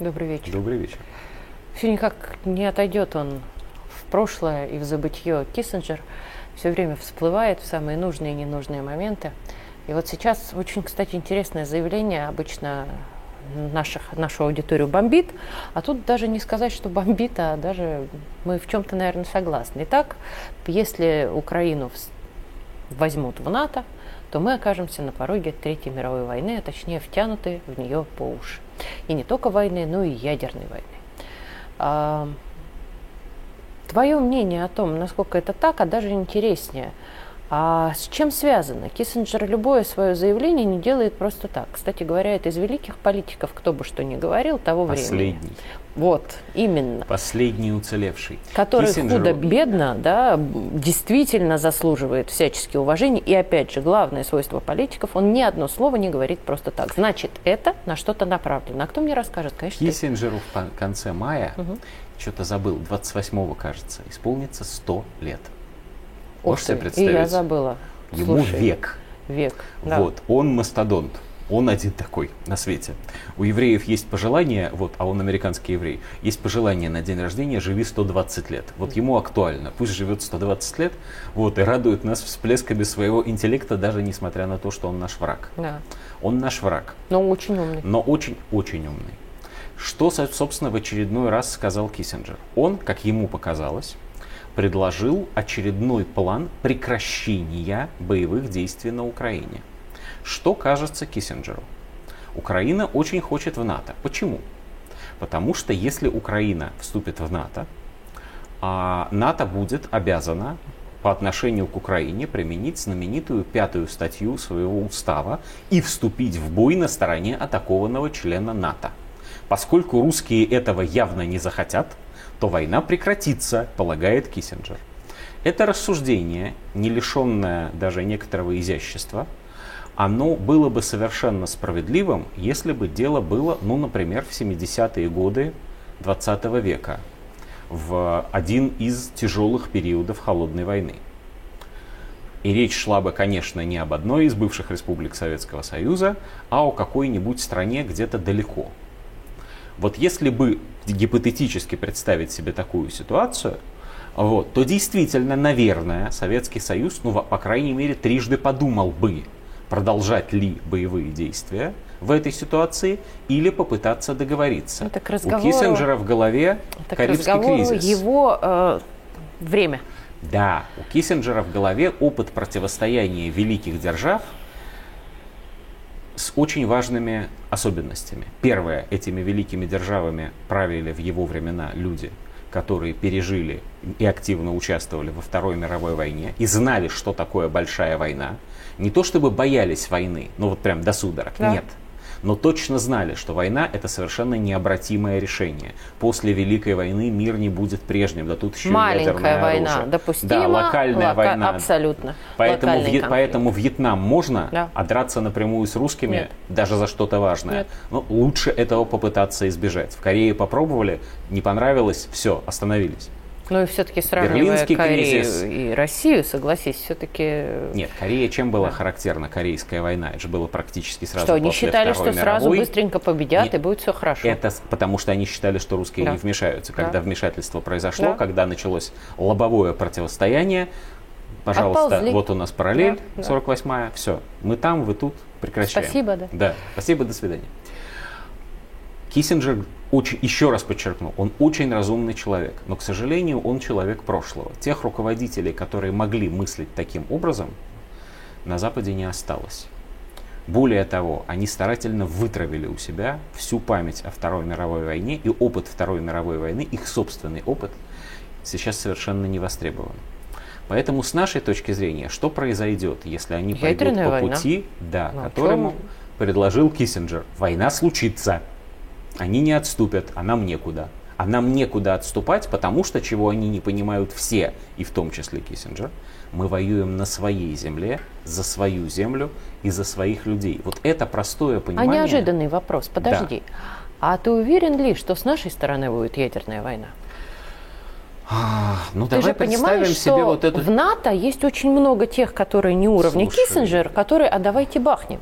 Добрый вечер. Добрый вечер. Все никак не отойдет он в прошлое и в забытье. Киссинджер все время всплывает в самые нужные и ненужные моменты. И вот сейчас очень, кстати, интересное заявление. Обычно наших, нашу аудиторию бомбит, а тут даже не сказать, что бомбит, а даже мы в чем-то, наверное, согласны. Итак, если Украину возьмут в НАТО, то мы окажемся на пороге Третьей мировой войны, а точнее втянуты в нее по уши. И не только войны, но и ядерной войны. А, твое мнение о том, насколько это так, а даже интереснее – а с чем связано? Киссинджер любое свое заявление не делает просто так. Кстати говоря, это из великих политиков, кто бы что ни говорил, того Последний. времени. Вот, именно. Последний уцелевший. Который Киссинджер... худо-бедно, да, действительно заслуживает всячески уважения. И опять же, главное свойство политиков, он ни одно слово не говорит просто так. Значит, это на что-то направлено. А кто мне расскажет? Конечно, Киссинджеру ты. в конце мая, угу. что-то забыл, 28-го, кажется, исполнится 100 лет. Можешь себе представить? И я забыла. Ему Слушай, век. Век. Да. Вот, он мастодонт. Он один такой на свете. У евреев есть пожелание, вот, а он американский еврей, есть пожелание на день рождения «Живи 120 лет». Вот ему актуально, пусть живет 120 лет, вот, и радует нас всплесками своего интеллекта, даже несмотря на то, что он наш враг. Да. Он наш враг. Но очень умный. Но очень-очень умный. Что, собственно, в очередной раз сказал Киссинджер? Он, как ему показалось, предложил очередной план прекращения боевых действий на Украине. Что кажется Киссинджеру? Украина очень хочет в НАТО. Почему? Потому что если Украина вступит в НАТО, а НАТО будет обязана по отношению к Украине применить знаменитую пятую статью своего устава и вступить в бой на стороне атакованного члена НАТО. Поскольку русские этого явно не захотят, то война прекратится, полагает Киссинджер. Это рассуждение, не лишенное даже некоторого изящества, оно было бы совершенно справедливым, если бы дело было, ну, например, в 70-е годы 20 века, в один из тяжелых периодов холодной войны. И речь шла бы, конечно, не об одной из бывших республик Советского Союза, а о какой-нибудь стране где-то далеко. Вот если бы гипотетически представить себе такую ситуацию, вот, то действительно, наверное, Советский Союз, ну, по крайней мере, трижды подумал бы, продолжать ли боевые действия в этой ситуации или попытаться договориться. Это к разговору, У Киссинджера в голове это Карибский к кризис. его э, время. Да, у Киссинджера в голове опыт противостояния великих держав – с очень важными особенностями. Первое, этими великими державами правили в его времена люди, которые пережили и активно участвовали во Второй мировой войне и знали, что такое большая война. Не то чтобы боялись войны, ну вот прям до судорог, да. нет но точно знали, что война это совершенно необратимое решение. После Великой войны мир не будет прежним, да тут еще Маленькая война, оружие. допустима. Да, локальная лока- война. Абсолютно. Поэтому, Вьет, поэтому Вьетнам можно, да. а драться напрямую с русскими Нет. даже за что-то важное. Нет. Но лучше этого попытаться избежать. В Корее попробовали, не понравилось, все, остановились. Ну и все-таки сравнивая Корею кризис. и Россию, согласись, все-таки... Нет, Корея чем была да. характерна Корейская война? Это же было практически сразу Что, они после считали, Второй что сразу мировой. быстренько победят Нет, и будет все хорошо? Это потому, что они считали, что русские да. не вмешаются. Когда да. вмешательство произошло, да. когда началось лобовое противостояние, пожалуйста, Отползли. вот у нас параллель, да, 48-я, все, мы там, вы тут, прекращаем. Спасибо, да. Да, спасибо, до свидания. Киссинджер очень, еще раз подчеркну, он очень разумный человек, но, к сожалению, он человек прошлого. Тех руководителей, которые могли мыслить таким образом, на Западе не осталось. Более того, они старательно вытравили у себя всю память о Второй мировой войне и опыт Второй мировой войны, их собственный опыт, сейчас совершенно не востребован. Поэтому с нашей точки зрения, что произойдет, если они Ядерная пойдут по война. пути, да, Ну, которому чем? предложил Киссинджер? Война случится. Они не отступят, а нам некуда. А нам некуда отступать, потому что, чего они не понимают все, и в том числе Киссинджер, мы воюем на своей земле, за свою землю и за своих людей. Вот это простое А понимание. неожиданный вопрос, подожди. А ты уверен ли, что с нашей стороны будет ядерная война? А, ну Ты давай же понимаешь, представим что себе вот эту... в НАТО есть очень много тех, которые не уровня Слушай. Киссинджер, которые «а давайте бахнем».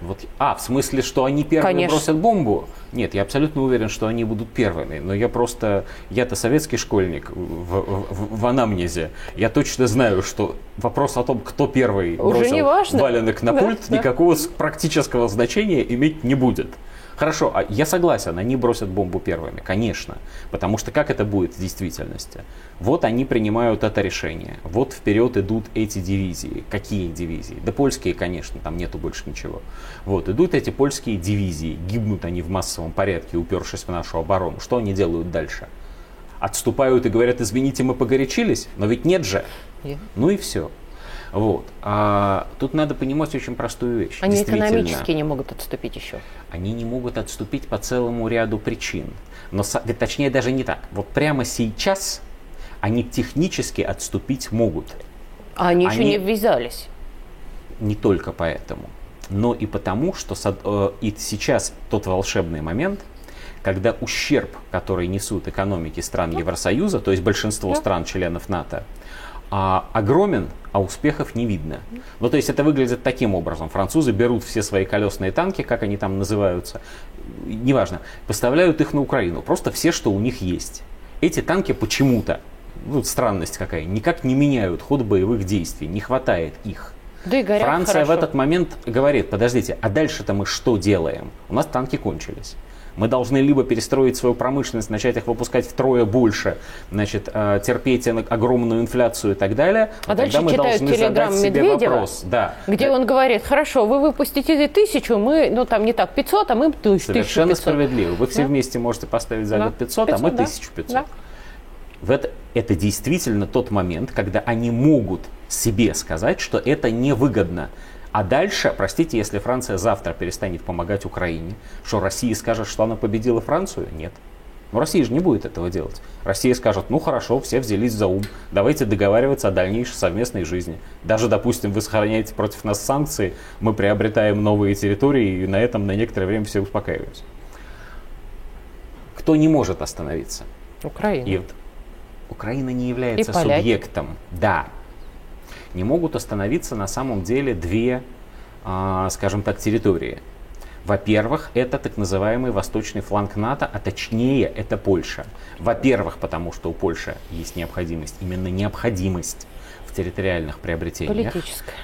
Вот, а, в смысле, что они первыми Конечно. бросят бомбу? Нет, я абсолютно уверен, что они будут первыми. Но я просто, я-то советский школьник в, в, в анамнезе. Я точно знаю, что вопрос о том, кто первый Уже бросил валенок на Да, пульт, да. никакого практического значения иметь не будет. Хорошо, а я согласен, они бросят бомбу первыми, конечно. Потому что как это будет в действительности? Вот они принимают это решение. Вот вперед идут эти дивизии. Какие дивизии? Да польские, конечно, там нету больше ничего. Вот, идут эти польские дивизии. Гибнут они в массовом порядке, упершись в нашу оборону. Что они делают дальше? Отступают и говорят, извините, мы погорячились? Но ведь нет же. Нет. Ну и все. Вот. А тут надо понимать очень простую вещь. Они экономически не могут отступить еще. они не могут отступить по целому ряду причин. Но, точнее, даже не так. Вот прямо сейчас они технически отступить могут. А они, еще Они- не ввязались. Не только поэтому, но и потому, что э, и сейчас тот волшебный момент, когда ущерб, который несут экономики стран Евросоюза, то есть большинство Да. стран-членов НАТО, а, огромен, а успехов не видно. Ну, то есть это выглядит таким образом. Французы берут все свои колесные танки, как они там называются, неважно, поставляют их на Украину. Просто все, что у них есть. Эти танки почему-то, ну, странность какая, никак не меняют ход боевых действий, не хватает их. Да и горят Франция в хорошо. этот момент говорит, подождите, а дальше-то мы что делаем? У нас танки кончились. Мы должны либо перестроить свою промышленность, начать их выпускать втрое больше, значит, э, терпеть огромную инфляцию и так далее. А дальше тогда мы читают должны телеграмм задать себе Медведева, вопрос. Да. Где он говорит, хорошо, вы выпустите тысячу, мы, ну там не так, 500, а мы тысяч- Совершенно 1500. справедливо. Вы все Да. вместе можете поставить за Да. год 500, а мы 500, да. 1500. Да. В это, это действительно тот момент, когда они могут себе сказать, что это невыгодно. А дальше, простите, если Франция завтра перестанет помогать Украине, что Россия скажет, что она победила Францию? Нет. Но Россия же не будет этого делать. Россия скажет, ну хорошо, все взялись за ум, давайте договариваться о дальнейшей совместной жизни. Даже, допустим, вы сохраняете против нас санкции, мы приобретаем новые территории, и на этом на некоторое время все успокаиваемся. Кто не может остановиться? Украина. И вот Украина не является субъектом. Да. Не могут остановиться на самом деле две, а, скажем так, территории. Во-первых, это так называемый восточный фланг НАТО, а точнее это Польша. Во-первых, потому что у Польши есть необходимость, именно необходимость в территориальных приобретениях.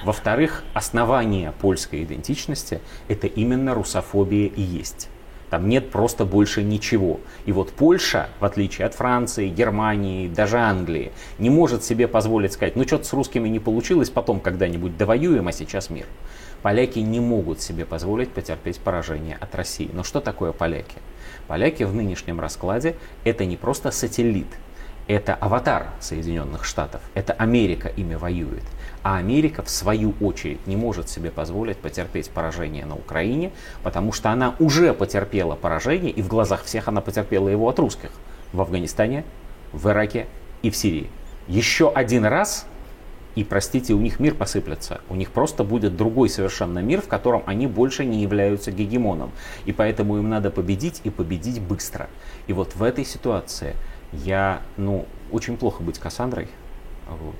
Во-вторых, основание польской идентичности это именно русофобия и есть. Там нет просто больше ничего. И вот Польша, в отличие от Франции, Германии, даже Англии, не может себе позволить сказать, ну что-то с русскими не получилось, потом когда-нибудь довоюем, а сейчас мир. Поляки не могут себе позволить потерпеть поражение от России. Но что такое поляки? Поляки в нынешнем раскладе это не просто сателлит, это аватар Соединенных Штатов, это Америка ими воюет. А Америка, в свою очередь, не может себе позволить потерпеть поражение на Украине, потому что она уже потерпела поражение, и в глазах всех она потерпела его от русских в Афганистане, в Ираке и в Сирии. Еще один раз, и, простите, у них мир посыплется. У них просто будет другой совершенно мир, в котором они больше не являются гегемоном. И поэтому им надо победить и победить быстро. И вот в этой ситуации я, ну, очень плохо быть Кассандрой. Вот.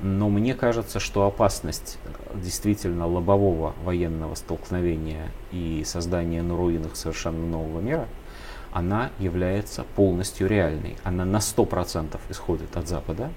Но мне кажется, что опасность действительно лобового военного столкновения и создания на руинах совершенно нового мира, она является полностью реальной. Она на 100% исходит от Запада,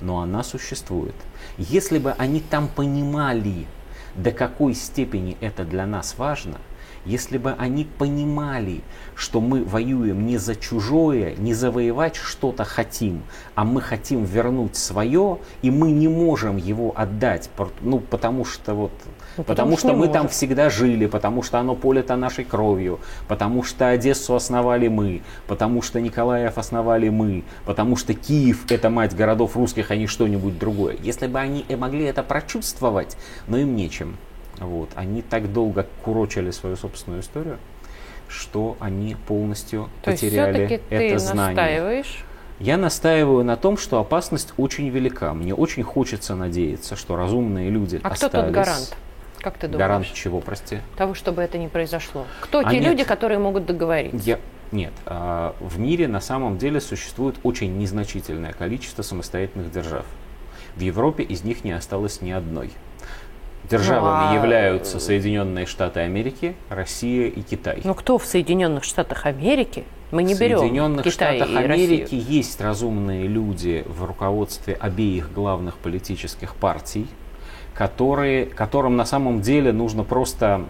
но она существует. Если бы они там понимали, до какой степени это для нас важно, если бы они понимали, что мы воюем не за чужое, не завоевать что-то хотим, а мы хотим вернуть свое, и мы не можем его отдать, ну, потому что вот, Ну, потому, потому что что мы там можем. всегда жили, потому что оно полето нашей кровью, потому что Одессу основали мы, потому что Николаев основали мы, потому что Киев это мать городов русских, а не что-нибудь другое. Если бы они и могли это прочувствовать, но им нечем. Вот. Они так долго курочили свою собственную историю, что они полностью То потеряли это ты знание. настаиваешь. Я настаиваю на том, что опасность очень велика. Мне очень хочется надеяться, что разумные люди А кто остались. тут гарант? Как ты думаешь? Гарант чего, прости? Того, чтобы это не произошло. Кто А те нет. люди, которые могут договориться? Я... Нет, а, в мире на самом деле существует очень незначительное количество самостоятельных держав. В Европе из них не осталось ни одной. Державами Ну, а- являются Соединенные Штаты Америки, Россия и Китай. Ну кто в Соединенных Штатах Америки? Мы не в берем Соединенных Китай Штатах и Америки Россию. есть разумные люди в руководстве обеих главных политических партий, которые, которым на самом деле нужно просто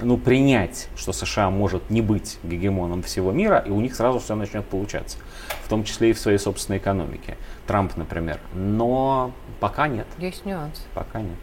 ну, принять, что США может не быть гегемоном всего мира, и у них сразу все начнет получаться, в том числе и в своей собственной экономике. Трамп, например. Но пока нет, Есть нюанс. пока нет.